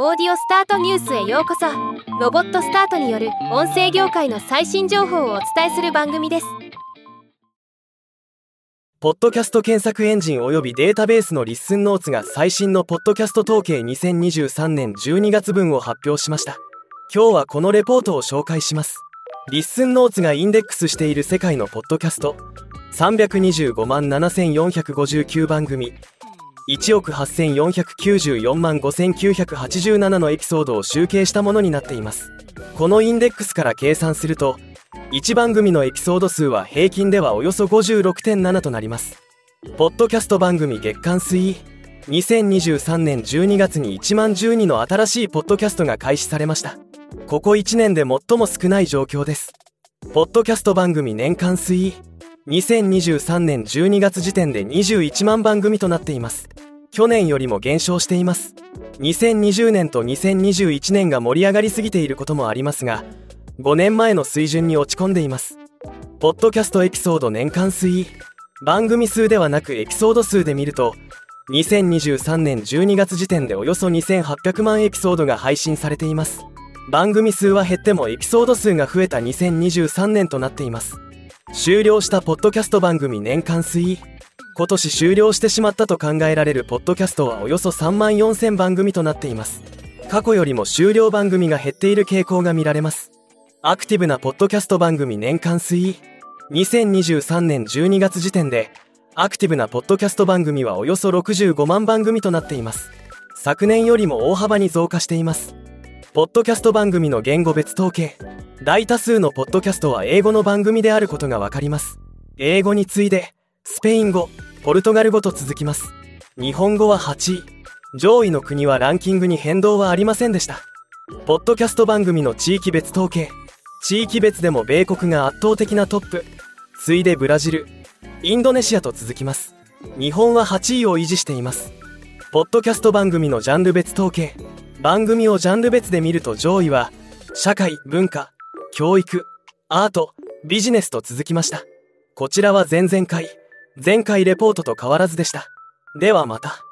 Audio Start News へようこそ。ロボットスタートによる音声業界の最新情報をお伝えする番組です。ポッドキャスト検索エンジン及びデータベースの Listen Notes が最新のポッドキャスト統計2023年12月分を発表しました。今日はこのレポートを紹介します。 Listen Notes がインデックスしている世界のポッドキャスト。325万7459番組。1億8494万5987のエピソードを集計したものになっています。このインデックスから計算すると1番組のエピソード数は平均ではおよそ56.7となります。ポッドキャスト番組月間推移2023年12月に1万12の新しいポッドキャストが開始されました。ここ1年で最も少ない状況です。ポッドキャスト番組年間推移2023年12月時点で21万番組となっています。去年よりも減少しています。2020年と2021年が盛り上がりすぎていることもありますが5年前の水準に落ち込んでいます。ポッドキャストエピソード年間推移。番組数ではなくエピソード数で見ると2023年12月時点でおよそ2800万エピソードが配信されています。番組数は減ってもエピソード数が増えた2023年となっています。終了したポッドキャスト番組年間推移。今年終了してしまったと考えられるポッドキャストはおよそ3万4000番組となっています。過去よりも終了番組が減っている傾向が見られます。アクティブなポッドキャスト番組年間推移。2023年12月時点でアクティブなポッドキャスト番組はおよそ65万番組となっています。昨年よりも大幅に増加しています。ポッドキャスト番組の言語別統計。大多数のポッドキャストは英語の番組であることがわかります。英語に次いでスペイン語。ポルトガル語と続きます。日本語は8位。上位の国はランキングに変動はありませんでした。ポッドキャスト番組の地域別統計。地域別でも米国が圧倒的なトップ。次いでブラジル。インドネシアと続きます。日本は8位を維持しています。ポッドキャスト番組のジャンル別統計。番組をジャンル別で見ると上位は社会文化教育アートビジネスと続きました。こちらは前々回。前回レポートと変わらずでした。ではまた。